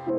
What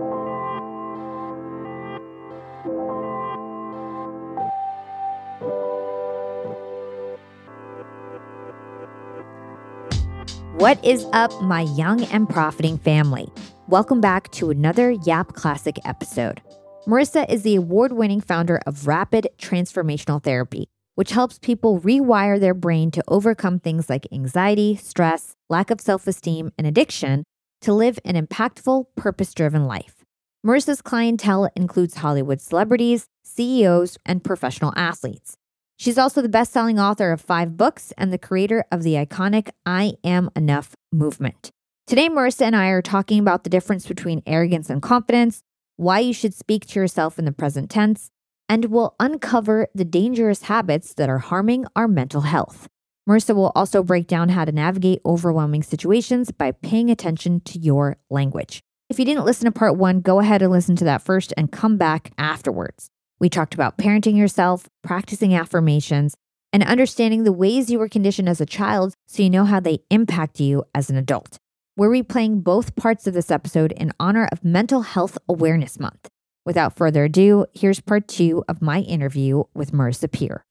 is up, my young and profiting family? Welcome back to another Yap Classic episode. Marisa is the award winning founder of Rapid Transformational Therapy, which helps people rewire their brain to overcome things like anxiety, stress, lack of self esteem, and addiction to live an impactful, purpose driven life. Marisa's clientele includes Hollywood celebrities, CEOs, and professional athletes. She's also the best selling author of five books and the creator of the iconic I Am Enough movement. Today, Marisa and I are talking about the difference between arrogance and confidence, why you should speak to yourself in the present tense, and we'll uncover the dangerous habits that are harming our mental health. Marisa will also break down how to navigate overwhelming situations by paying attention to your language. If you didn't listen to part one, go ahead and listen to that first and come back afterwards. We talked about parenting yourself, practicing affirmations, and understanding the ways you were conditioned as a child so you know how they impact you as an adult. We're replaying both parts of this episode in honor of Mental Health Awareness Month. Without further ado, here's part two of my interview with Marisa Peer.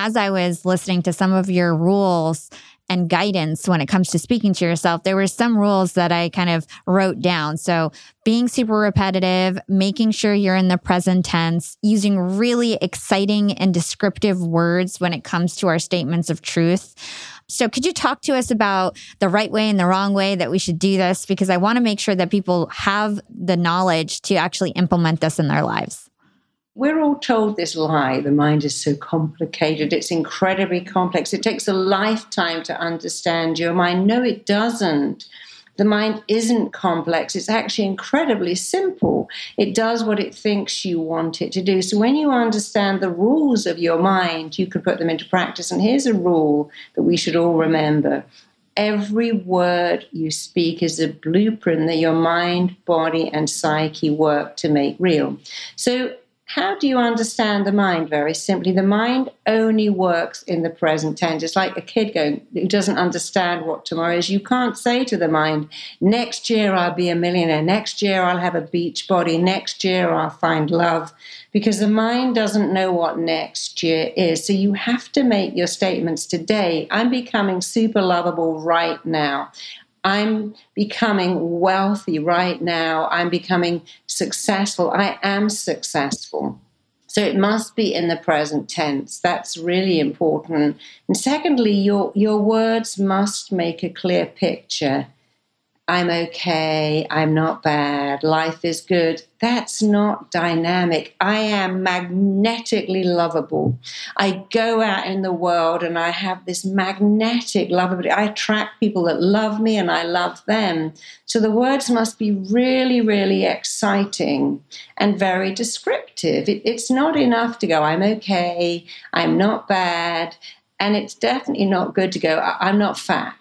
As I was listening to some of your rules and guidance when it comes to speaking to yourself, there were some rules that I kind of wrote down. So, being super repetitive, making sure you're in the present tense, using really exciting and descriptive words when it comes to our statements of truth. So, could you talk to us about the right way and the wrong way that we should do this? Because I want to make sure that people have the knowledge to actually implement this in their lives we're all told this lie the mind is so complicated, it's incredibly complex. It takes a lifetime to understand your mind. No, it doesn't. The mind isn't complex, it's actually incredibly simple. It does what it thinks you want it to do. So, when you understand the rules of your mind, you can put them into practice. And here's a rule that we should all remember every word you speak is a blueprint that your mind, body, and psyche work to make real. So, how do you understand the mind? Very simply, the mind only works in the present tense. It's like a kid going who doesn't understand what tomorrow is. You can't say to the mind, "Next year I'll be a millionaire. Next year I'll have a beach body. Next year I'll find love," because the mind doesn't know what next year is. So you have to make your statements today. I'm becoming super lovable right now. I'm becoming wealthy right now. I'm becoming successful. I am successful. So it must be in the present tense. That's really important. And secondly, your, your words must make a clear picture I'm okay, I'm not bad, life is good. That's not dynamic. I am magnetically lovable. I go out in the world and I have this magnetic lovability. I attract people that love me and I love them. So the words must be really, really exciting and very descriptive. It, it's not enough to go, I'm okay, I'm not bad, and it's definitely not good to go, I'm not fat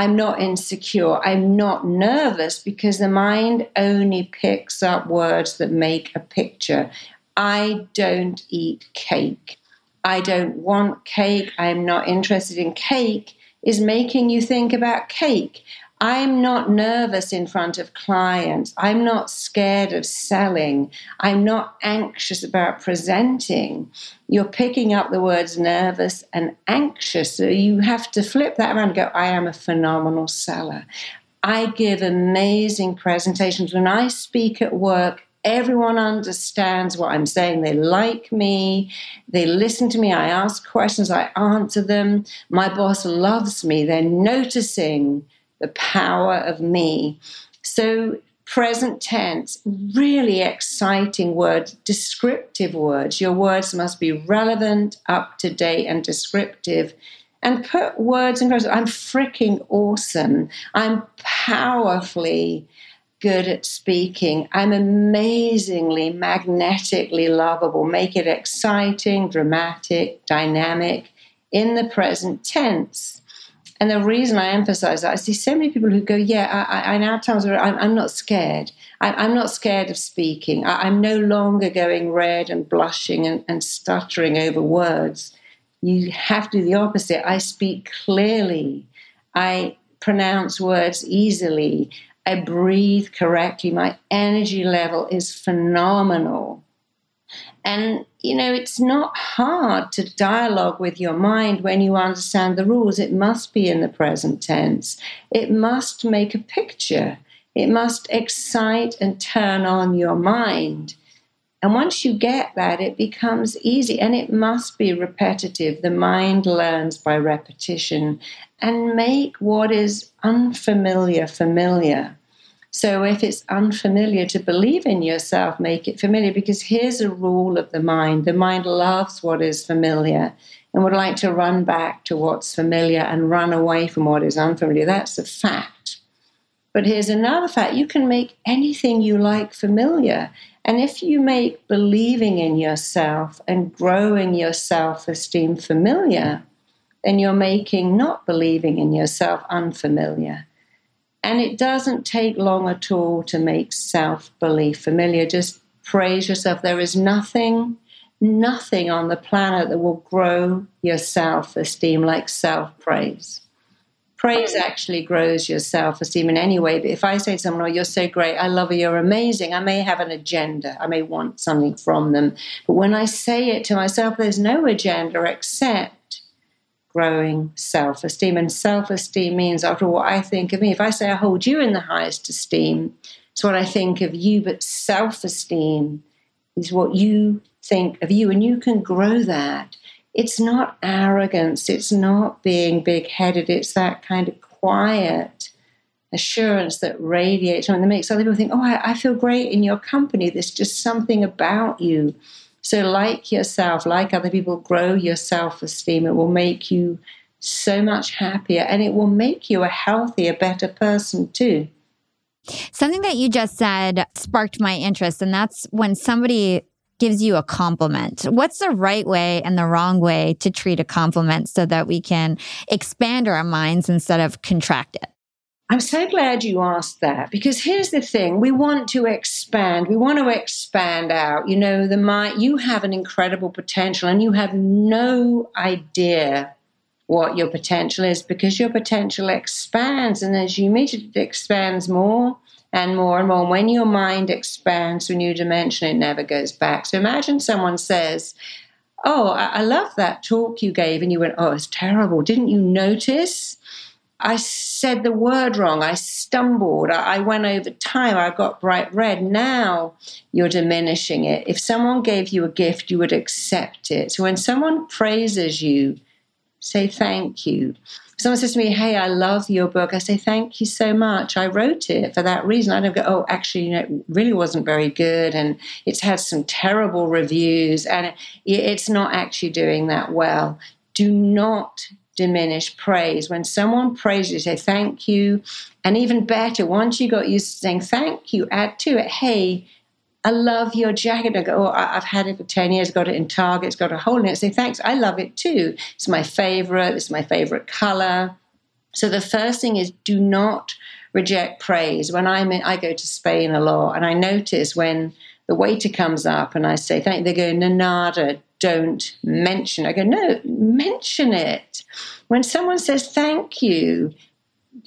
I'm not insecure. I'm not nervous because the mind only picks up words that make a picture. I don't eat cake. I don't want cake. I'm not interested in cake is making you think about cake. I'm not nervous in front of clients. I'm not scared of selling. I'm not anxious about presenting. You're picking up the words nervous and anxious. So you have to flip that around and go, I am a phenomenal seller. I give amazing presentations. When I speak at work, everyone understands what I'm saying. They like me, they listen to me, I ask questions, I answer them. My boss loves me, they're noticing the power of me. So, present tense, really exciting words, descriptive words. Your words must be relevant, up to date, and descriptive. And put words in front I'm freaking awesome. I'm powerfully good at speaking. I'm amazingly, magnetically lovable. Make it exciting, dramatic, dynamic in the present tense. And the reason I emphasize that, I see so many people who go, Yeah, I, I now times where I'm, I'm, not scared. I, am not scared of speaking. I, am no longer going red and blushing and, and stuttering over words. You have to do the opposite. I speak clearly. I pronounce words easily. I breathe correctly. My energy level is phenomenal. And, you know, it's not hard to dialogue with your mind when you understand the rules. It must be in the present tense, it must make a picture, it must excite and turn on your mind. And once you get that, it becomes easy and it must be repetitive. The mind learns by repetition and make what is unfamiliar familiar. So if it's unfamiliar to believe in yourself, make it familiar because here's a rule of the mind. The mind loves what is familiar and would like to run back to what's familiar and run away from what is unfamiliar. That's a fact. But here's another fact you can make anything you like familiar. And if you make believing in yourself and growing your self esteem familiar, then you're making not believing in yourself unfamiliar. And it doesn't take long at all to make self belief familiar. Just praise yourself. There is nothing, nothing on the planet that will grow your self esteem like self praise. Praise actually grows your self esteem in any way. But if I say to someone, Oh, you're so great, I love you, you're amazing, I may have an agenda. I may want something from them. But when I say it to myself, there's no agenda except growing self esteem. And self esteem means, after what I think of me, if I say I hold you in the highest esteem, it's what I think of you, but self esteem is what you think of you, and you can grow that. It's not arrogance, it's not being big headed, it's that kind of quiet assurance that radiates and that makes other people think, oh, I, I feel great in your company. There's just something about you so, like yourself, like other people, grow your self esteem. It will make you so much happier and it will make you a healthier, better person too. Something that you just said sparked my interest, and that's when somebody gives you a compliment. What's the right way and the wrong way to treat a compliment so that we can expand our minds instead of contract it? I'm so glad you asked that because here's the thing we want to expand we want to expand out you know the mind you have an incredible potential and you have no idea what your potential is because your potential expands and as you meet it, it expands more and more and more. And when your mind expands to a new dimension it never goes back. So imagine someone says oh I, I love that talk you gave and you went oh it's terrible. Didn't you notice I said the word wrong. I stumbled. I, went over time. I got bright red. Now you're diminishing it. If someone gave you a gift, you would accept it. So when someone praises you, say thank you. someone says to me, Hey, I love your book. I say, Thank you so much. I wrote it for that reason. I don't go, Oh, actually, you know, it really wasn't very good. And it's had some terrible reviews. And it, it's not actually doing that well. Do not diminish praise. When someone praises you, say thank you. And even better, once you got used to saying thank you, add to it, hey, I love your jacket. I go, oh, I've had it for 10 years, got it in Target, it's got a hole in it. Say, thanks, I love it too. It's my favorite, it's my favorite color. So the first thing is do not reject praise. When I'm in, I go to Spain a lot, and I notice when the waiter comes up and I say, thank you, they go, Nanada, don't mention. I go, no, mention it. When someone says thank you,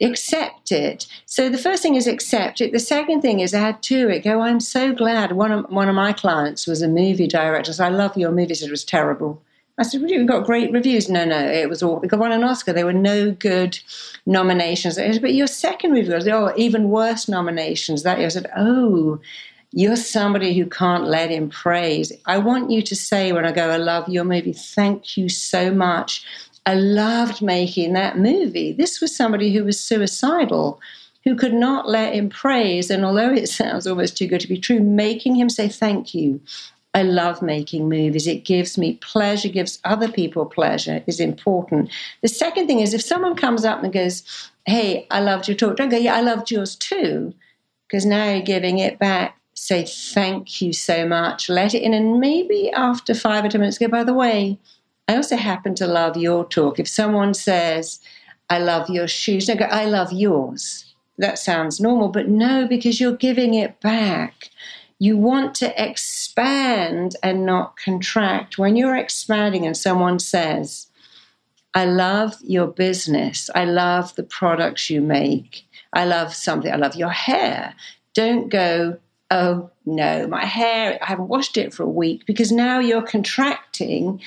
accept it. So the first thing is accept it. The second thing is add to it. Go, I'm so glad. One of, one of my clients was a movie director. So I love your movie. Said it was terrible. I said, you got great reviews. No, no, it was all, they won an Oscar. There were no good nominations. But your second review was, oh, even worse nominations that year. I said, oh, you're somebody who can't let him praise. I want you to say when I go, I love your movie, thank you so much. I loved making that movie. This was somebody who was suicidal, who could not let him praise. And although it sounds almost too good to be true, making him say thank you. I love making movies. It gives me pleasure, gives other people pleasure is important. The second thing is if someone comes up and goes, Hey, I loved your talk, don't go, Yeah, I loved yours too. Because now you're giving it back say thank you so much, let it in, and maybe after five or ten minutes go, by the way, I also happen to love your talk. If someone says, I love your shoes, I go, I love yours. That sounds normal, but no, because you're giving it back. You want to expand and not contract. When you're expanding and someone says, I love your business, I love the products you make, I love something. I love your hair. Don't go, oh no, my hair, I haven't washed it for a week because now you're contracting.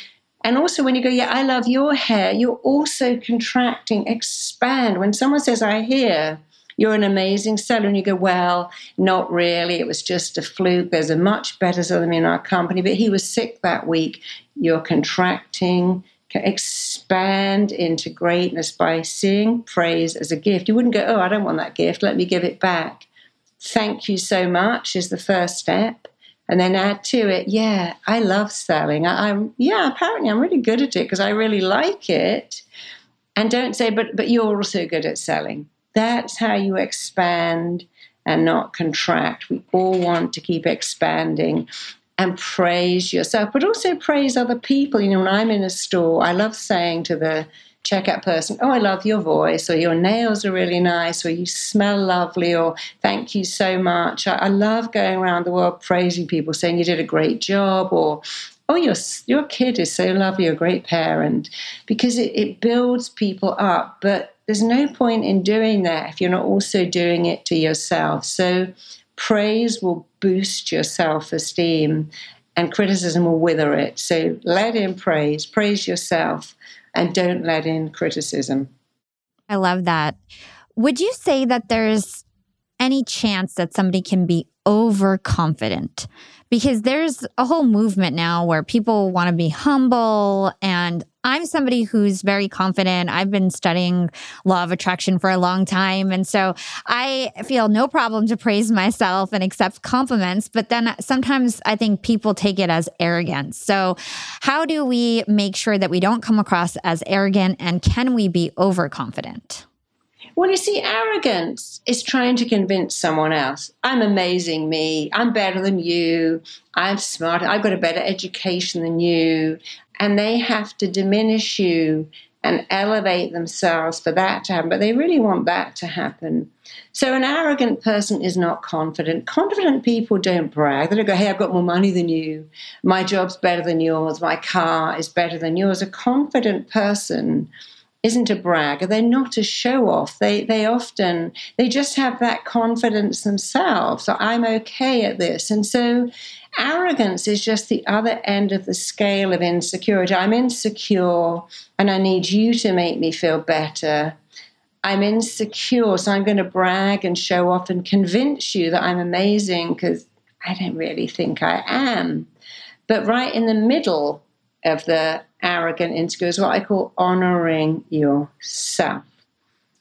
And also, when you go, yeah, I love your hair, you're also contracting, expand. When someone says, I hear, you're an amazing seller. And you go, well, not really. It was just a fluke. There's a much better seller in our company, but he was sick that week. You're contracting, expand into greatness by seeing praise as a gift. You wouldn't go, oh, I don't want that gift. Let me give it back. Thank you so much is the first step. And then add to it, yeah, I love selling. I, am yeah, apparently I'm really good at it because I really like it. And don't say, but but you're also good at selling. That's how you expand and not contract. We all want to keep expanding and praise yourself, but also praise other people. You know, when I'm in a store, I love saying to the checkout person, Oh, I love your voice, or your nails are really nice, or you smell lovely, or thank you so much. I, I love going around the world praising people, saying you did a great job, or oh your your kid is so lovely you're a great parent because it, it builds people up but there's no point in doing that if you're not also doing it to yourself so praise will boost your self esteem and criticism will wither it. So let in praise, praise yourself, and don't let in criticism. I love that. Would you say that there's any chance that somebody can be overconfident? Because there's a whole movement now where people want to be humble and I'm somebody who's very confident. I've been studying law of attraction for a long time. And so I feel no problem to praise myself and accept compliments. But then sometimes I think people take it as arrogance. So, how do we make sure that we don't come across as arrogant and can we be overconfident? Well, you see, arrogance is trying to convince someone else I'm amazing, me, I'm better than you, I'm smart, I've got a better education than you, and they have to diminish you and elevate themselves for that to happen. But they really want that to happen. So an arrogant person is not confident. Confident people don't brag. They don't go, hey, I've got more money than you. My job's better than yours. My car is better than yours. A confident person isn't a brag. They're not a show off. They they often they just have that confidence themselves. So I'm okay at this. And so arrogance is just the other end of the scale of insecurity. I'm insecure and I need you to make me feel better. I'm insecure, so I'm going to brag and show off and convince you that I'm amazing because I don't really think I am. But right in the middle of the arrogant insecure is what I call honoring yourself.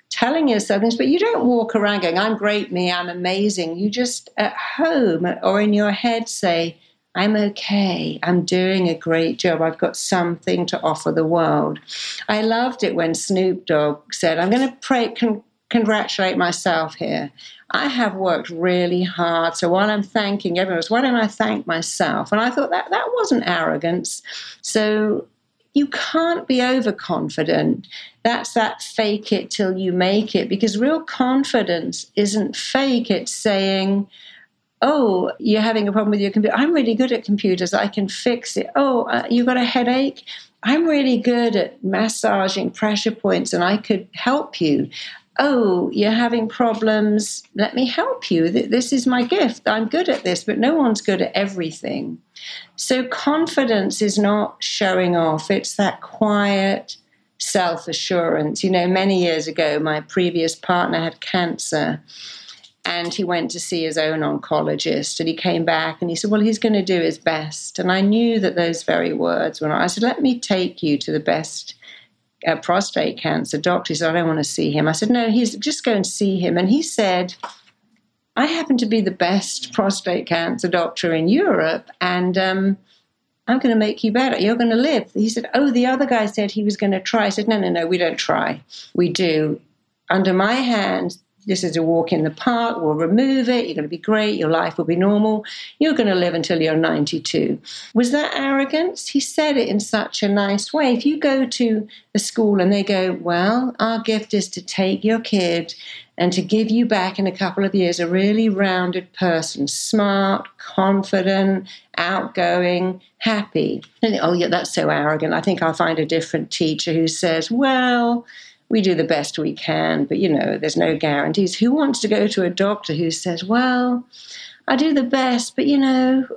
Telling yourself things, but you don't walk around going, I'm great, me, I'm amazing. You just at home or in your head say, I'm okay. I'm doing a great job. I've got something to offer the world. I loved it when Snoop Dogg said, I'm going to pray, con- congratulate myself here. I have worked really hard. So while I'm thanking everyone else, why don't I thank myself? And I thought that that wasn't arrogance. So you can't be overconfident. That's that fake it till you make it, because real confidence isn't fake. It's saying, oh, you're having a problem with your computer. I'm really good at computers. I can fix it. Oh, uh, you got a headache? I'm really good at massaging pressure points and I could help you. Oh, you're having problems. Let me help you. This is my gift. I'm good at this, but no one's good at everything. So, confidence is not showing off, it's that quiet self assurance. You know, many years ago, my previous partner had cancer and he went to see his own oncologist and he came back and he said well he's going to do his best and i knew that those very words were not i said let me take you to the best uh, prostate cancer doctor he said i don't want to see him i said no he's just go and see him and he said I happen to be the best prostate cancer doctor in Europe, and um, I'm going to make you better. You're going to live. He said, Oh, the other guy said he was going to try. I said, No, no, no, we don't try. We do. Under my hand, this is a walk in the park. We'll remove it. You're going to be great. Your life will be normal. You're going to live until you're 92. Was that arrogance? He said it in such a nice way. If you go to a school and they go, Well, our gift is to take your kid and to give you back in a couple of years a really rounded person, smart, confident, outgoing, happy. And, oh, yeah, that's so arrogant. I think I'll find a different teacher who says, Well, we do the best we can, but you know, there's no guarantees. Who wants to go to a doctor who says, well, I do the best, but you know,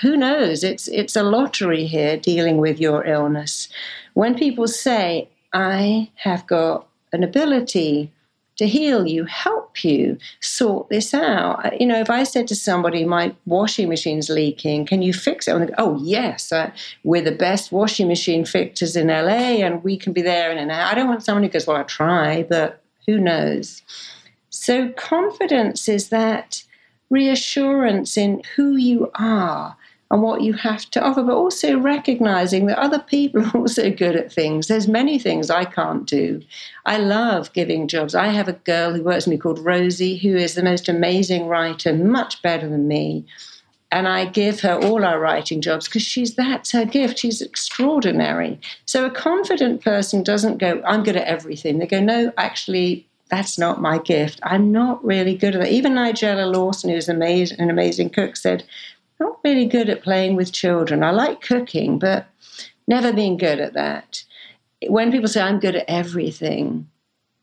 who knows? It's it's a lottery here dealing with your illness. When people say, I have got an ability to heal you, help you sort this out. You know, if I said to somebody, my washing machine's leaking, can you fix it? Oh, yes, uh, we're the best washing machine fixers in LA and we can be there in an hour. I don't want someone who goes, well, I'll try, but who knows? So, confidence is that reassurance in who you are and what you have to offer, but also recognizing that other people are also good at things. There's many things I can't do. I love giving jobs. I have a girl who works with me called Rosie, who is the most amazing writer, much better than me. And I give her all our writing jobs because she's that's her gift. She's extraordinary. So a confident person doesn't go, I'm good at everything. They go, no, actually, that's not my gift. I'm not really good at that. Even Nigella Lawson, who's amazing, an amazing cook, said, not really good at playing with children. I like cooking, but never been good at that. When people say I'm good at everything,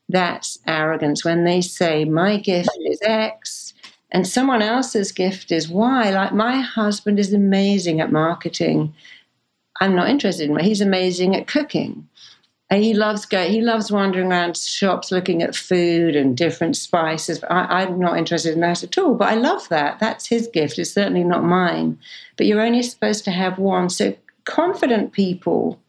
that's arrogance. When they say my gift is X and someone else's gift is Y, like my husband is amazing at marketing. I'm not interested in him. He's amazing at cooking. And he loves go. He loves wandering around shops looking at food and different spices. I, I'm not interested in that at all, but I love that. That's his gift. It's certainly not mine. But you're only supposed to have one. So confident people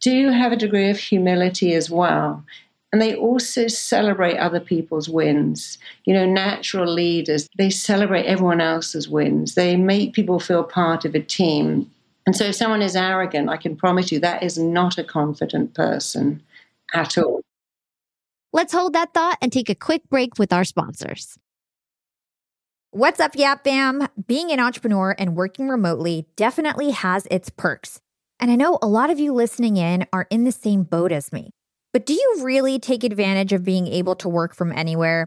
do have a degree of humility as well. And they also celebrate other people's wins. You know, natural leaders, they celebrate everyone else's wins. They make people feel part of a team. And so if someone is arrogant, I can promise you that is not a confident person at all. Let's hold that thought and take a quick break with our sponsors. What's up, Yap Fam? Being an entrepreneur and working remotely definitely has its perks. And I know a lot of you listening in are in the same boat as me. But do you really take advantage of being able to work from anywhere?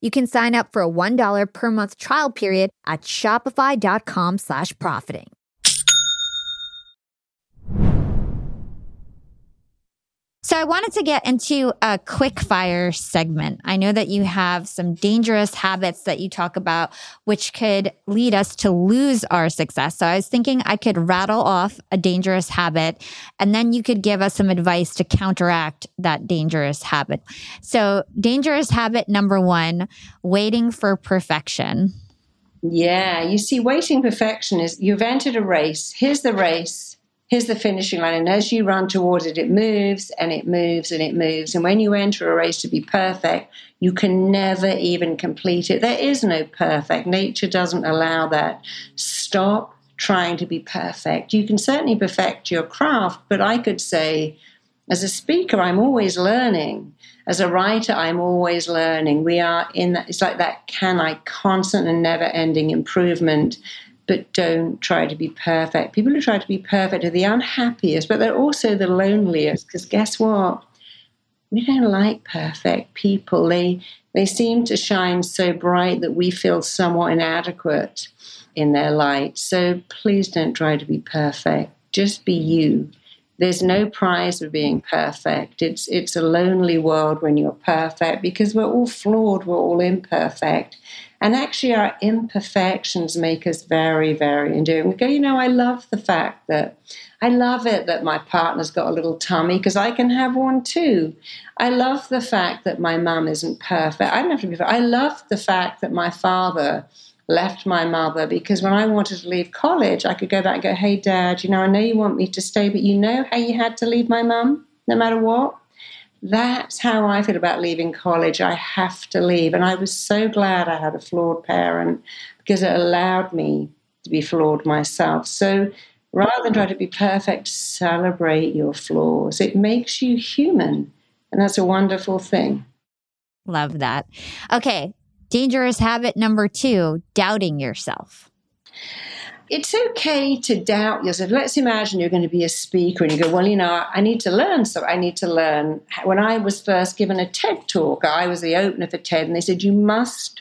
You can sign up for a $1 per month trial period at shopify.com slash profiting. So I wanted to get into a quick fire segment. I know that you have some dangerous habits that you talk about, which could lead us to lose our success. So I was thinking I could rattle off a dangerous habit and then you could give us some advice to counteract that dangerous habit. So dangerous habit number one, waiting for perfection. Yeah, you see, waiting for perfection is you've entered a race. Here's the race here's the finishing line. And as you run towards it, it moves and it moves and it moves. And when you enter a race to be perfect, you can never even complete it. There is no perfect. Nature doesn't allow that. Stop trying to be perfect. You can certainly perfect your craft, but I could say, as a speaker, I'm always learning. As a writer, I'm always learning. We are in that, it's like that kaizen constant and never ending improvement but don't try to be perfect. People who try to be perfect are the unhappiest, but they're also the loneliest because guess what? We don't like perfect people. They they seem to shine so bright that we feel somewhat inadequate in their light. So please don't try to be perfect. Just be you. There's no prize for being perfect. It's it's a lonely world when you're perfect because we're all flawed, we're all imperfect. And actually, our imperfections make us very, very endearing. We go, you know, I love the fact that I love it that my partner's got a little tummy because I can have one too. I love the fact that my mum isn't perfect. I don't have to be perfect. I love the fact that my father left my mother because when I wanted to leave college, I could go back and go, hey, dad, you know, I know you want me to stay, but you know how you had to leave my mum no matter what? That's how I feel about leaving college. I have to leave. And I was so glad I had a flawed parent because it allowed me to be flawed myself. So rather than try to be perfect, celebrate your flaws. It makes you human. And that's a wonderful thing. Love that. Okay. Dangerous habit number two doubting yourself it's okay to doubt yourself. Let's imagine you're going to be a speaker and you go, well, you know, I need to learn. So I need to learn. When I was first given a TED talk, I was the opener for TED, and they said, you must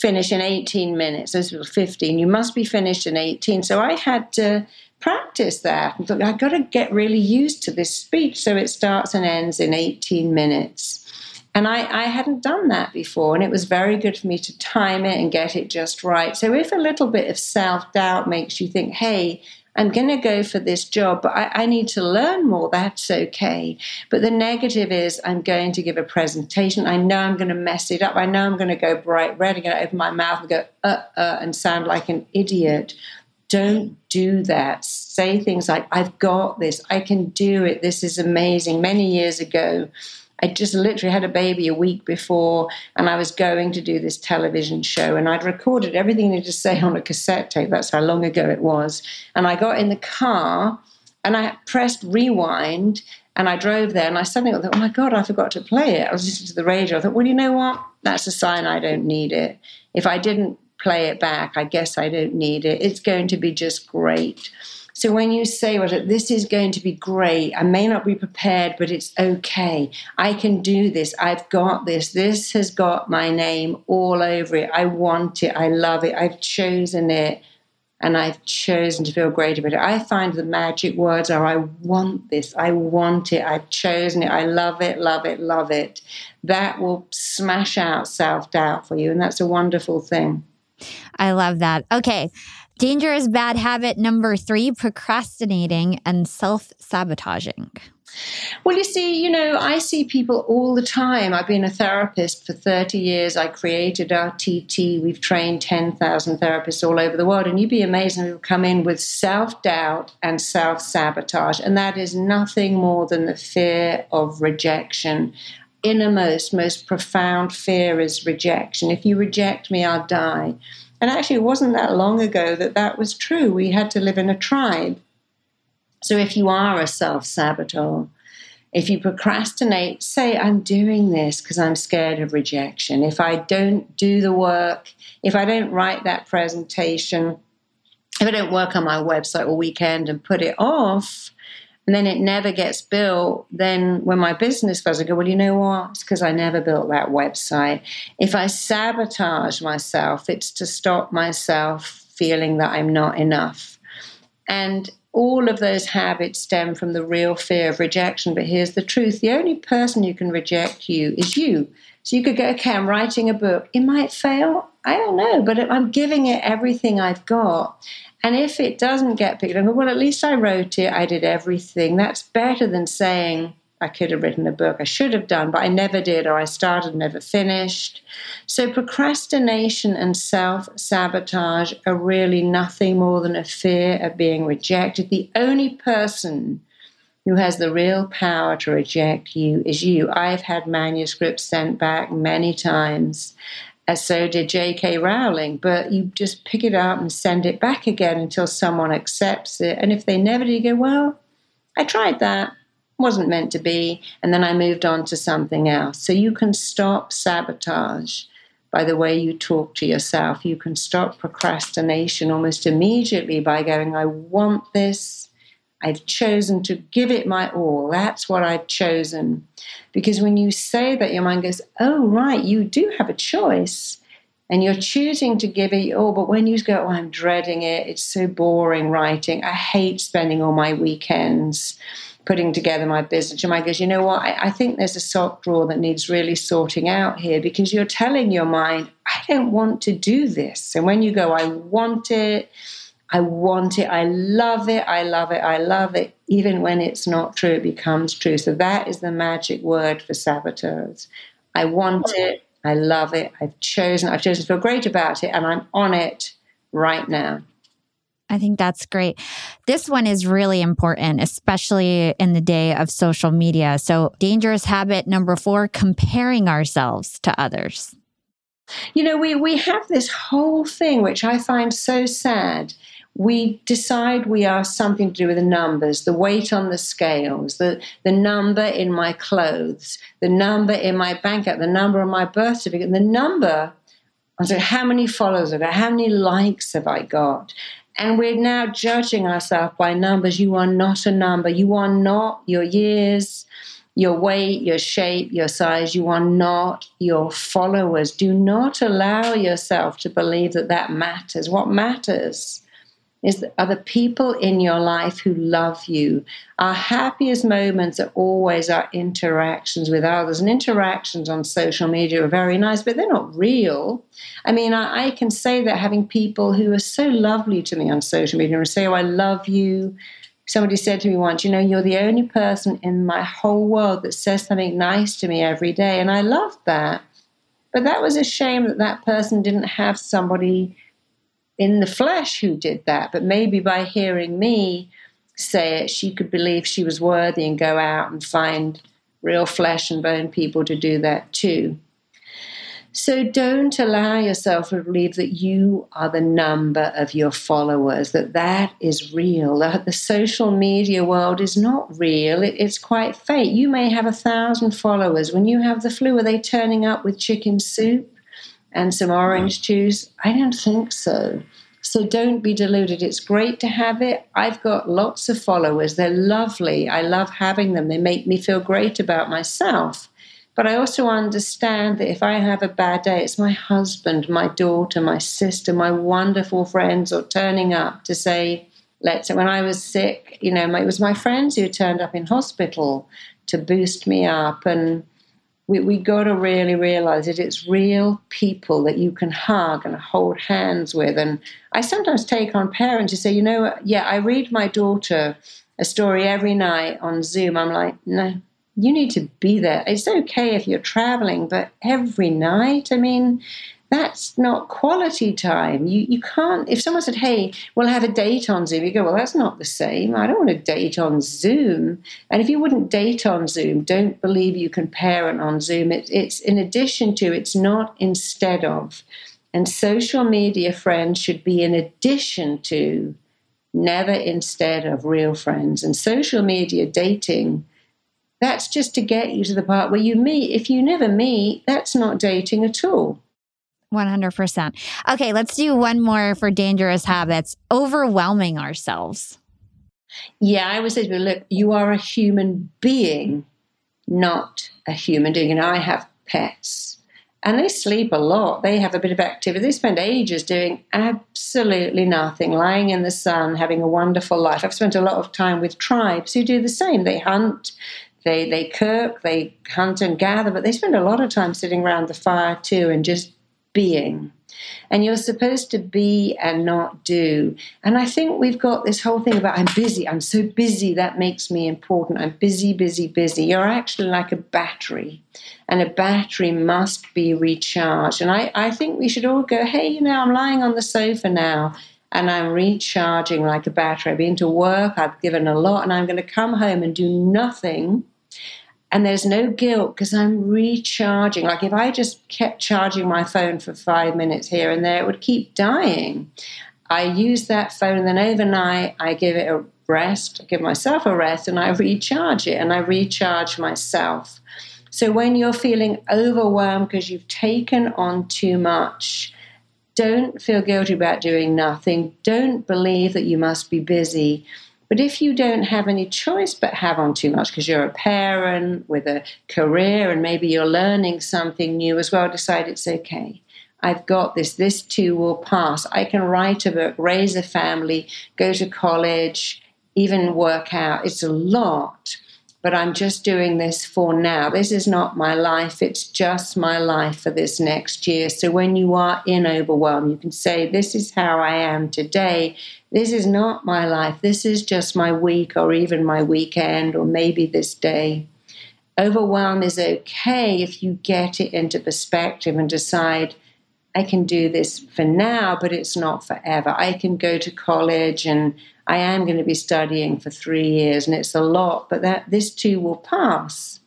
finish in 18 minutes. This was 15. You must be finished in 18. So I had to practice that. I thought, I've got to get really used to this speech so it starts and ends in 18 minutes. And I, I, hadn't done that before, and it was very good for me to time it and get it just right. So, if a little bit of self doubt makes you think, hey, I'm going to go for this job, but I, I, need to learn more, that's okay. But the negative is, I'm going to give a presentation. I know I'm going to mess it up. I know I'm going to go bright red. I'm going to open my mouth and go, uh, uh, and sound like an idiot. Don't do that. Say things like, I've got this. I can do it. This is amazing. Many years ago, I just literally had a baby a week before, and I was going to do this television show, and I'd recorded everything I needed to say on a cassette tape. That's how long ago it was. And I got in the car, and I pressed rewind, and I drove there, and I suddenly thought, "Oh my god, I forgot to play it." I was listening to the radio. I thought, "Well, you know what? That's a sign I don't need it. If I didn't play it back, I guess I don't need it. It's going to be just great." So when you say, well, this is going to be great, I may not be prepared, but it's okay. I can do this. I've got this. This has got my name all over it. I want it. I love it. I've chosen it and I've chosen to feel great about it. I find the magic words are I want this, I want it, I've chosen it, I love it, love it, love it. That will smash out self doubt for you, and that's a wonderful thing. I love that. Okay. Dangerous bad habit number three procrastinating and self sabotaging. Well, you see, you know, I see people all the time. I've been a therapist for 30 years. I created RTT. We've trained 10,000 therapists all over the world. And you'd be amazed when people come in with self doubt and self sabotage. And that is nothing more than the fear of rejection. Innermost, most profound fear is rejection. If you reject me, I'll die. And actually, it wasn't that long ago that that was true. We had to live in a tribe so if you are a self saboteur, if you procrastinate, say, I'm doing this because I'm scared of rejection. If I don't do the work, if I don't write that presentation, if I don't work on my website all weekend and put it off, and then it never gets built, then when my business fails, I go, well, you know what? It's because I never built that website. If I sabotage myself, it's to stop myself feeling that I'm not enough. And all of those habits stem from the real fear of rejection. But here's the truth the only person who can reject you is you. So you could go, okay, I'm writing a book. It might fail. I don't know, but I'm giving it everything I've got. And if it doesn't get picked up, well, at least I wrote it. I did everything. That's better than saying, I could have written a book. I should have done, but I never did, or I started, never finished. So, procrastination and self sabotage are really nothing more than a fear of being rejected. The only person who has the real power to reject you is you. I've had manuscripts sent back many times, as so did J.K. Rowling, but you just pick it up and send it back again until someone accepts it. And if they never do, you go, Well, I tried that wasn't meant to be, and then I moved on to something else. So you can stop sabotage by the way you talk to yourself. You can stop procrastination almost immediately by going, I want this. I've chosen to give it my all. That's what I've chosen. Because when you say that, your mind goes, Oh, right, you do have a choice. And you're choosing to give it your all. But when you go, Oh, I'm dreading it, it's so boring writing, I hate spending all my weekends putting together my business, your mind goes, you know what, I, I, think there's a sock drawer that needs really sorting out here because you're telling your mind, I don't want to do this. And when you go, I want it, I want it, I love it, I love it, I love it, even when it's not true, it becomes true. So that is the magic word for saboteurs. I want it, I love it, I've chosen, I've chosen to feel great about it, and I'm on it right now. I think that's great. This one is really important, especially in the day of social media. So, dangerous habit number four comparing ourselves to others. You know, we, we have this whole thing, which I find so sad. We decide we are something to do with the numbers, the weight on the scales, the, the number in my clothes, the number in my bank account, the number on my birth certificate, the number I said, how many followers have I got? How many likes have I got? And we're now judging ourselves by numbers. You are not a number. You are not your years, your weight, your shape, your size. You are not your followers. Do not allow yourself to believe that that matters. What matters is that are the people in your life who love you. Our happiest moments are always our interactions with others. And interactions on social media are very nice, but they're not real. I mean, I, I can say that having people who are so lovely to me on social media and say, Oh, I love you. Somebody said to me once, You know, you're the only person in my whole world that says something nice to me every day. And I loved that. But that was a shame that that person didn't have somebody in the flesh who did that, but maybe by hearing me say it, she could believe she was worthy and go out and find real flesh and bone people to do that too. So don't allow yourself to believe that you are the number of your followers, that that is real, that the social media world is not real, it, it's quite fake. You may have a thousand followers. When you have the flu, are they turning up with chicken soup? And some orange juice? I don't think so. So don't be deluded. It's great to have it. I've got lots of followers. They're lovely. I love having them. They make me feel great about myself. But I also understand that if I have a bad day, it's my husband, my daughter, my sister, my wonderful friends are turning up to say, let's when I was sick, you know, it was my friends who turned up in hospital to boost me up and we, we got to really realize that it's real people that you can hug and hold hands with. And I sometimes take on parents who say, you know, yeah, I read my daughter a story every night on Zoom. I'm like, no, you need to be there. It's okay if you're traveling, but every night, I mean, that's not quality time. You you can't. If someone said, "Hey, we'll have a date on Zoom," you go, "Well, that's not the same. I don't want to date on Zoom." And if you wouldn't date on Zoom, don't believe you can parent on Zoom. It, it's in addition to. It's not instead of. And social media friends should be in addition to, never instead of real friends. And social media dating. That's just to get you to the part where you meet. If you never meet, that's not dating at all. 100%. Okay, let's do one more for dangerous habits overwhelming ourselves. Yeah, I would say to people, look, you are a human being, not a human being. And I have pets and they sleep a lot. They have a bit of activity. They spend ages doing absolutely nothing, lying in the sun, having a wonderful life. I've spent a lot of time with tribes who do the same. They hunt, they, they cook, they hunt and gather, but they spend a lot of time sitting around the fire too and just being. And you're supposed to be and not do. And I think we've got this whole thing about I'm busy, I'm so busy, that makes me important. I'm busy, busy, busy. You're actually like a battery, and a battery must be recharged. And I, I think we should all go, hey, you know, I'm lying on the sofa now and I'm recharging like a battery. I've been to work, I've given a lot, and I'm going to come home and do nothing and there's no guilt because I'm recharging. Like if I just kept charging my phone for five minutes here and there, it would keep dying. I use that phone, then overnight I give it a rest, I give myself a rest, and I recharge it and I recharge myself. So when you're feeling overwhelmed because you've taken on too much, don't feel guilty about doing nothing. Don't believe that you must be busy but if you don't have any choice but have on too much because you're a parent with a career and maybe you're learning something new as well, decide it's okay. I've got this. This too will pass. I can write a book, raise a family, go to college, even work out. It's a lot but I'm just doing this for now. This is not my life, it's just my life for this next year. So when you are in overwhelm, you can say, This is how I am today. This is not my life. This is just my week or even my weekend or maybe this day. Overwhelm is okay if you get it into perspective and decide, I can do this for now, but it's not forever. I can go to college and I am going to be studying for three years, and it's a lot, but that this too will pass.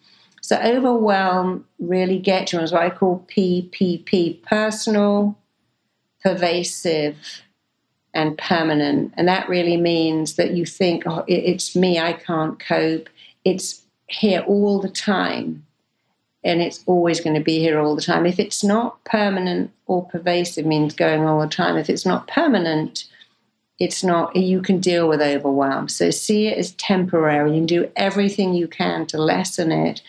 So overwhelm really gets you. Is what I call PPP: personal, pervasive, and permanent. And that really means that you think, "Oh, it's me. I can't cope." It's here all the time, and it's always going to be here all the time. If it's not permanent or pervasive, means going all the time. If it's not permanent, it's not you can deal with overwhelm so see it as temporary and do everything you can to lessen it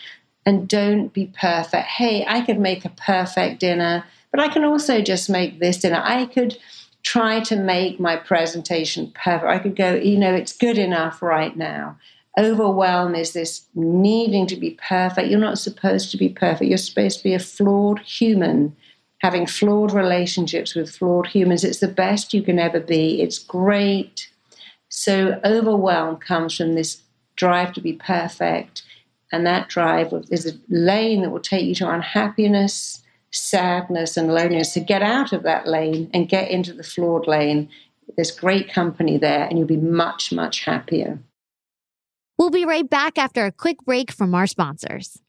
and don't be perfect hey i could make a perfect dinner but i can also just make this dinner i could try to make my presentation perfect i could go you know it's good enough right now overwhelm is this needing to be perfect you're not supposed to be perfect you're supposed to be a flawed human having flawed relationships with flawed humans. It's the best you can ever be. It's great. So, overwhelm comes from this drive to be perfect. And that drive is a lane that will take you to unhappiness, sadness, and loneliness. So get out of that lane and get into the flawed lane, there's great company there, and you'll be much, much happier. We'll be right back after a quick break from our sponsors.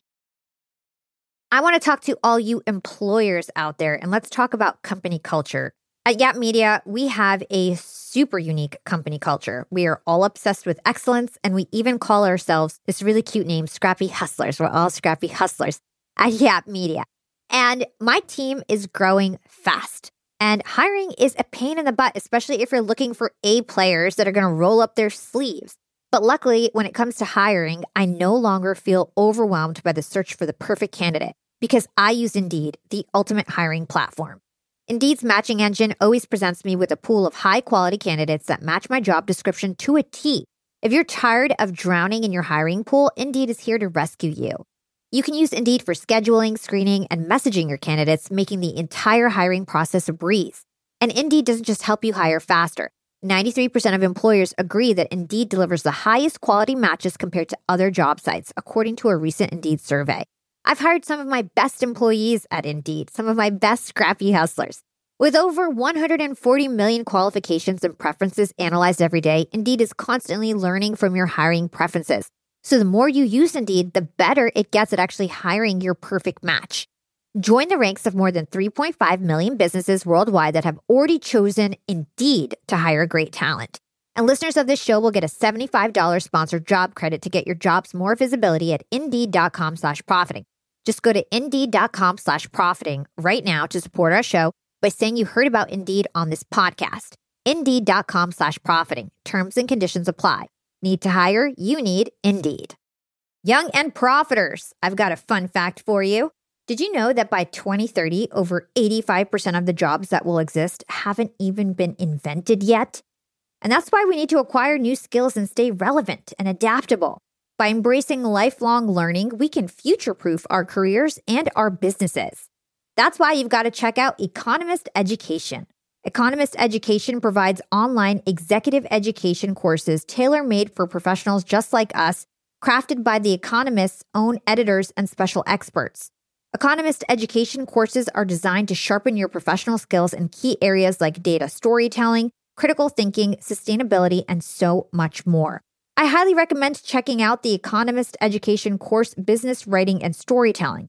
I want to talk to all you employers out there and let's talk about company culture. At Yap Media, we have a super unique company culture. We are all obsessed with excellence and we even call ourselves this really cute name, Scrappy Hustlers. We're all Scrappy Hustlers at Yap Media. And my team is growing fast. And hiring is a pain in the butt, especially if you're looking for A players that are going to roll up their sleeves. But luckily, when it comes to hiring, I no longer feel overwhelmed by the search for the perfect candidate because I use Indeed, the ultimate hiring platform. Indeed's matching engine always presents me with a pool of high quality candidates that match my job description to a T. If you're tired of drowning in your hiring pool, Indeed is here to rescue you. You can use Indeed for scheduling, screening, and messaging your candidates, making the entire hiring process a breeze. And Indeed doesn't just help you hire faster, 93% of employers agree that Indeed delivers the highest quality matches compared to other job sites, according to a recent Indeed survey. I've hired some of my best employees at Indeed, some of my best scrappy hustlers. With over 140 million qualifications and preferences analyzed every day, Indeed is constantly learning from your hiring preferences. So the more you use Indeed, the better it gets at actually hiring your perfect match. Join the ranks of more than 3.5 million businesses worldwide that have already chosen Indeed to hire great talent. And listeners of this show will get a $75 sponsored job credit to get your jobs more visibility at indeed.com slash profiting. Just go to indeed.com slash profiting right now to support our show by saying you heard about Indeed on this podcast. Indeed.com slash profiting. Terms and conditions apply. Need to hire? You need Indeed. Young and profiters, I've got a fun fact for you. Did you know that by 2030, over 85% of the jobs that will exist haven't even been invented yet? And that's why we need to acquire new skills and stay relevant and adaptable. By embracing lifelong learning, we can future proof our careers and our businesses. That's why you've got to check out Economist Education. Economist Education provides online executive education courses tailor made for professionals just like us, crafted by The Economist's own editors and special experts. Economist education courses are designed to sharpen your professional skills in key areas like data storytelling, critical thinking, sustainability, and so much more. I highly recommend checking out the Economist education course, Business Writing and Storytelling.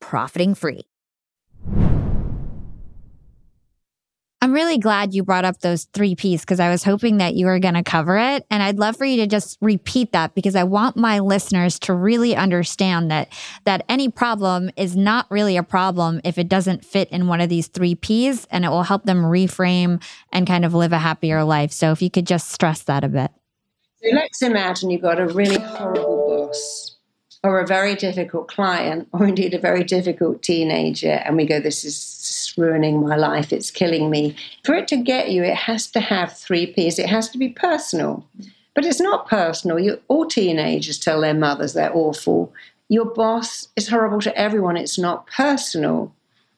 profiting free. I'm really glad you brought up those three P's because I was hoping that you were going to cover it. And I'd love for you to just repeat that because I want my listeners to really understand that that any problem is not really a problem if it doesn't fit in one of these three P's and it will help them reframe and kind of live a happier life. So if you could just stress that a bit. So let's imagine you've got a really horrible boss or a very difficult client or indeed a very difficult teenager and we go this is ruining my life. It's killing me. For it to get you it has to have three p's. It has to be personal. But it's not personal. You all teenagers tell their mothers they're awful. Your boss is horrible to everyone, it's not personal.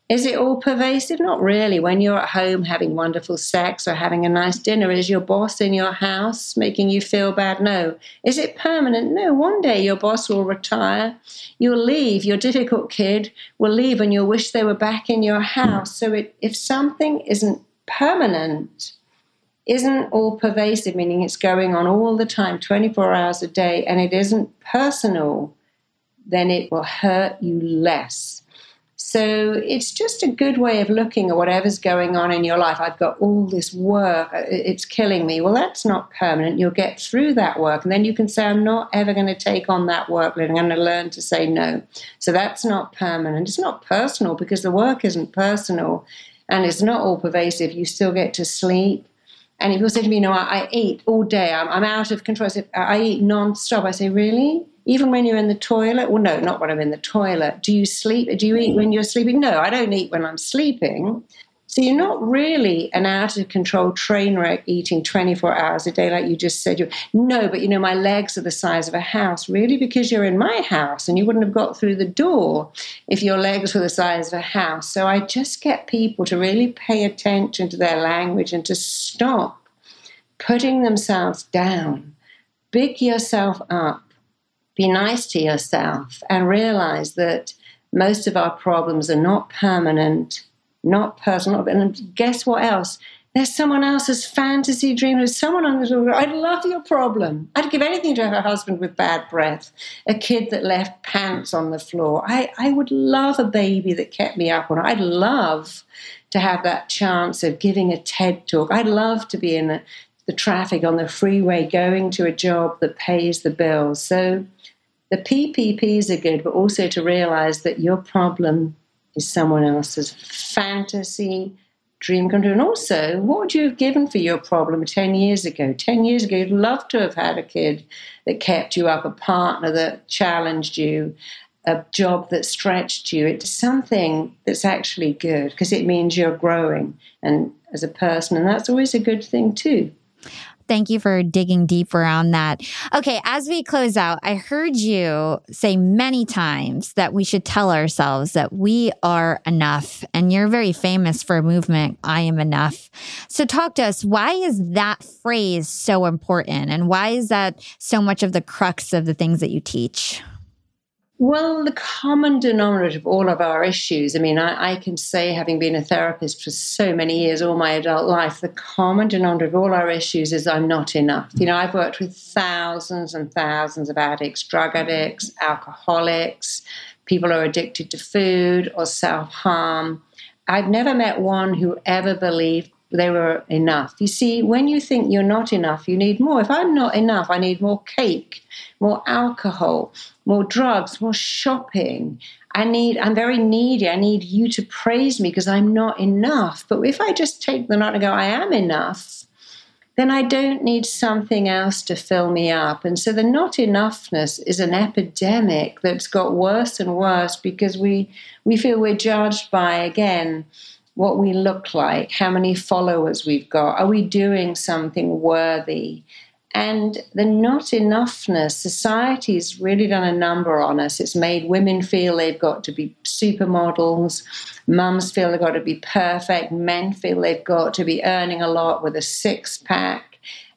Is it all pervasive? Not really. When you're at home having wonderful sex or having a nice dinner, is your boss in your house making you feel bad? No. Is it permanent? No. One day your boss will retire. You'll leave. Your difficult kid will leave and you'll wish they were back in your house. So it, if something isn't permanent, isn't all pervasive, meaning it's going on all the time, 24 hours a day, and it isn't personal, then it will hurt you less. So it's just a good way of looking at whatever's going on in your life. I've got all this work, uh, it's killing me. Well, that's not permanent. You'll get through that work. And then you can say, I'm not ever going to take on that work. I'm going to learn to say no. So that's not permanent. It's not personal because the work isn't personal and it's not all pervasive. You still get to sleep. And if people say to me, No, I, I eat all day. I'm, I'm out of control. I, say, I eat non-stop. I say, Really? Even when you're in the toilet? Well no not when i'm in the toilet. Do you sleep? Do you eat when you're sleeping? No i don't eat when i'm sleeping. So you're not really an out of control train wreck eating 24 hours a day like you just said you no but you know my legs are the size of a house. Really? Because you're in my house and you wouldn't have got through the door if your legs were the size of a house. So i just get people to really pay attention to their language and to stop putting themselves down. Big yourself up be nice to yourself and realize that most of our problems are not permanent, not personal. And guess what else? There's someone else's fantasy dream. There's someone on the. I'd love your problem. I'd give anything to have a husband with bad breath, a kid that left pants on the floor. I, I would love a baby that kept me up on. I'd love to have that chance of giving a TED talk. I'd love to be in the, the traffic on the freeway going to a job that pays the bills. So the PPPs are good, but also to realize that your problem is someone else's fantasy, dream come true. And also, what would you have given for your problem 10 years ago? 10 years ago, you'd love to have had a kid that kept you up, a partner that challenged you, a job that stretched you. It's something that's actually good because it means you're growing and as a person, and that's always a good thing too. Thank you for digging deep around that. Okay, as we close out, I heard you say many times that we should tell ourselves that we are enough. And you're very famous for a movement, I am enough. So, talk to us. Why is that phrase so important? And why is that so much of the crux of the things that you teach? Well, the common denominator of all of our issues, I mean, I, I, can say, having been a therapist for so many years, all my adult life, the common denominator of all our issues is I'm not enough. You know, I've worked with thousands and thousands of addicts, drug addicts, alcoholics, people who are addicted to food or self harm. I've never met one who ever believed they were enough. You see, when you think you're not enough, you need more. If I'm not enough, I need more cake, more alcohol, more drugs, more shopping. I need, I'm very needy. I need you to praise me because I'm not enough. But if I just take the night and go, I am enough, then I don't need something else to fill me up. And so the not enoughness is an epidemic that's got worse and worse because we, we feel we're judged by, again, what we look like, how many followers we've got, are we doing something worthy? And the not enoughness, society's really done a number on us. It's made women feel they've got to be supermodels, mums feel they've got to be perfect, men feel they've got to be earning a lot with a six pack.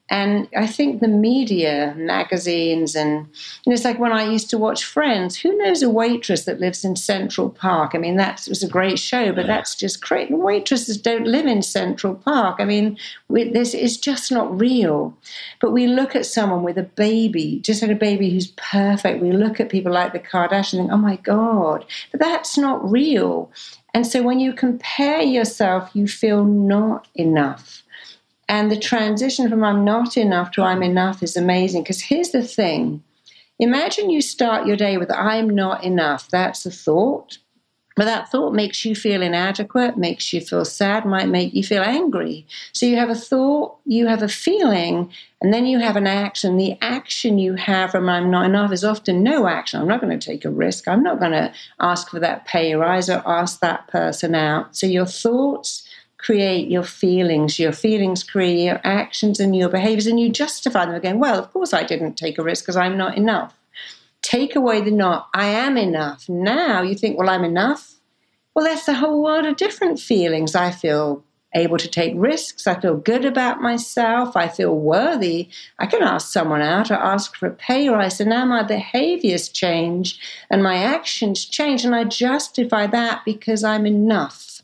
And I think the media, magazines, and, it's like when I used to watch Friends. Who knows a waitress that lives in Central Park? I mean, that was a great show, but that's just great. Waitresses don't live in Central Park. I mean, we, this is just not real. But we look at someone with a baby, just had a baby who's perfect. We look at people like the Kardashians and think, oh my God, but that's not real. And so when you compare yourself, you feel not enough. And the transition from I'm not enough to I'm enough is amazing. Because here's the thing imagine you start your day with I'm not enough. That's a thought. But that thought makes you feel inadequate, makes you feel sad, might make you feel angry. So you have a thought, you have a feeling, and then you have an action. The action you have from I'm not enough is often no action. I'm not going to take a risk. I'm not going to ask for that pay rise or ask that person out. So your thoughts, create your feelings. Your feelings create your actions and your behaviors, and you justify them again. Well, of course, I didn't take a risk because I'm not enough. take away the not, I am enough. Now you think, well, I'm enough. Well, that's a whole world of different feelings. I feel able to take risks. I feel good about myself. I feel worthy. I can ask someone out or ask for a pay rise. And now my behaviors change and my actions change. And I justify that because I'm enough.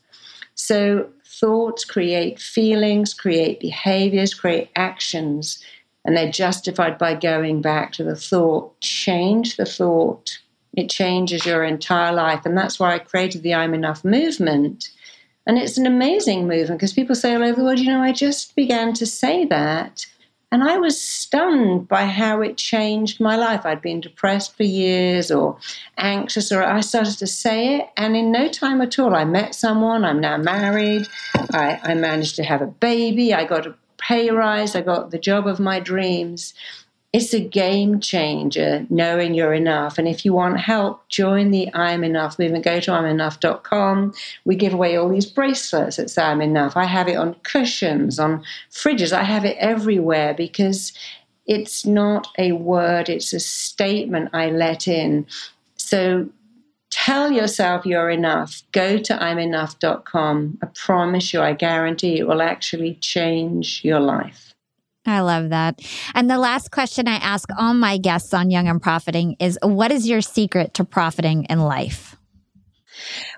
So thoughts create feelings, create behaviors, create actions. And they're justified by going back to the thought. Change the thought. It changes your entire life. And that's why I created the I'm Enough movement and it's an amazing movement because people say all over the world, you know, I just began to say that. And I was stunned by how it changed my life. I'd been depressed for years or anxious, or I started to say it. And in no time at all, I met someone. I'm now married. I, I managed to have a baby. I got a pay rise. I got the job of my dreams it's a game changer knowing you're enough. And if you want help, join the I'm Enough movement. Go to I'mEnough.com. We give away all these bracelets say I'm Enough. I have it on cushions, on fridges. I have it everywhere because it's not a word, it's a statement I let in. So tell yourself you're enough. Go to I'mEnough.com. I promise you, I guarantee it will actually change your life. I love that. And the last question I ask all my guests on Young and Profiting is what is your secret to profiting in life?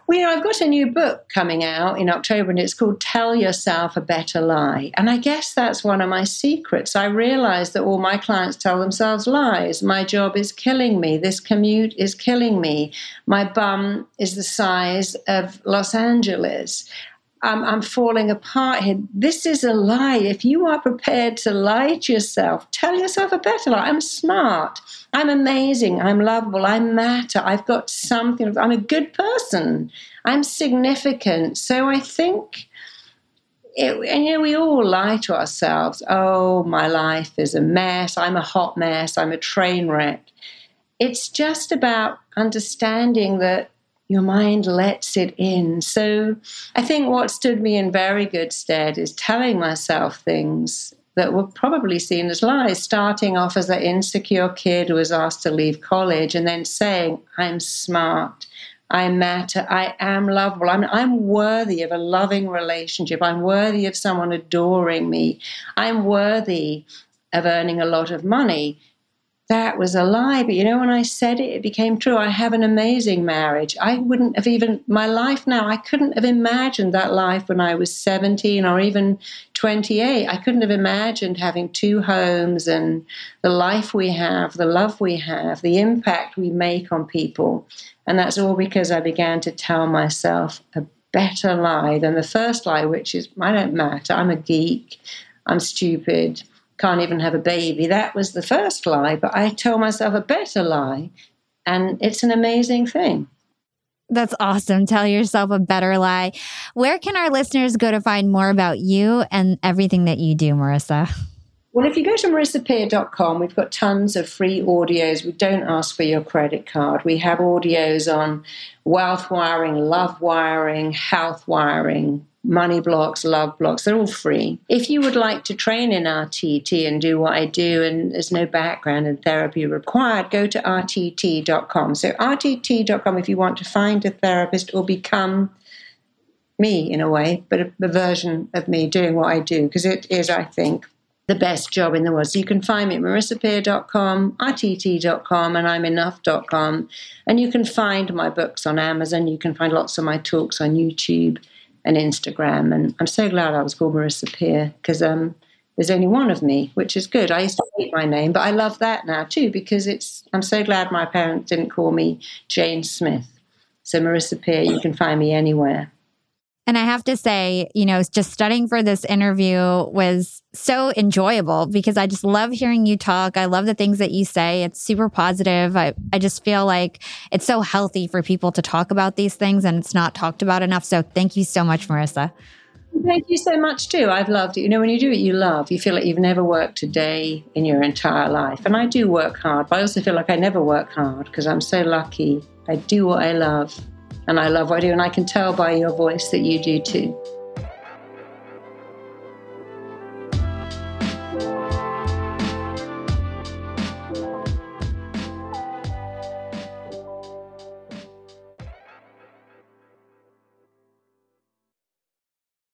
Well, you know, I've got a new book coming out in October and it's called Tell Yourself a Better Lie. And I guess that's one of my secrets. I realize that all my clients tell themselves lies. My job is killing me. This commute is killing me. My bum is the size of Los Angeles. I'm, I'm falling apart here. This is a lie. If you are prepared to lie to yourself, tell yourself a better lie. I'm smart. I'm amazing. I'm lovable. I matter. I've got something. I'm a good person. I'm significant. So I think. It, and you know, we all lie to ourselves. Oh, my life is a mess. I'm a hot mess. I'm a train wreck. It's just about understanding that your mind lets it in. So I think what stood me in very good stead is telling myself things that were probably seen as lies, starting off as an insecure kid who was asked to leave college and then saying, I'm smart. I matter. I am lovable. I'm, I'm worthy of a loving relationship. I'm worthy of someone adoring me. I'm worthy of earning a lot of money that was a lie. But you know, when I said it, it became true. I have an amazing marriage. I wouldn't have even, my life now, I couldn't have imagined that life when I was 17 or even 28. I couldn't have imagined having two homes and the life we have, the love we have, the impact we make on people. And that's all because I began to tell myself a better lie than the first lie, which is, I don't matter. I'm a geek. I'm stupid can't even have a baby. That was the first lie, but I told myself a better lie, and it's an amazing thing. That's awesome. Tell yourself a better lie. Where can our listeners go to find more about you and everything that you do, Marisa? Well, if you go to marisapeer.com, we've got tons of free audios. We don't ask for your credit card. We have audios on wealth wiring, love wiring, health wiring, money blocks, love blocks, they're all free. If you would like to train in RTT and do what I do, and there's no background in therapy required, go to RTT.com. So, RTT.com if you want to find a therapist or become me in a way, but a, a version of me doing what I do, because it is, I think, the best job in the world. So you can find me at marisapeer.com, rtt.com, and I'm enough.com. And you can find my books on Amazon. You can find lots of my talks on YouTube and Instagram. And I'm so glad I was called Marisa Peer because um, there's only one of me, which is good. I used to hate my name, but I love that now too because it's. I'm so glad my parents didn't call me Jane Smith. So Marisa Peer, you can find me anywhere. And I have to say, you know, just studying for this interview was so enjoyable because I just love hearing you talk. I love the things that you say. It's super positive. I, I just feel like it's so healthy for people to talk about these things and it's not talked about enough. So thank you so much, Marisa. Thank you so much too. I've loved it. You know, when you do what you love, you feel like you've never worked a day in your entire life. And I do work hard, but I also feel like I never work hard because I'm so lucky. I do what I love and I love do, and I can tell by your voice that you do too.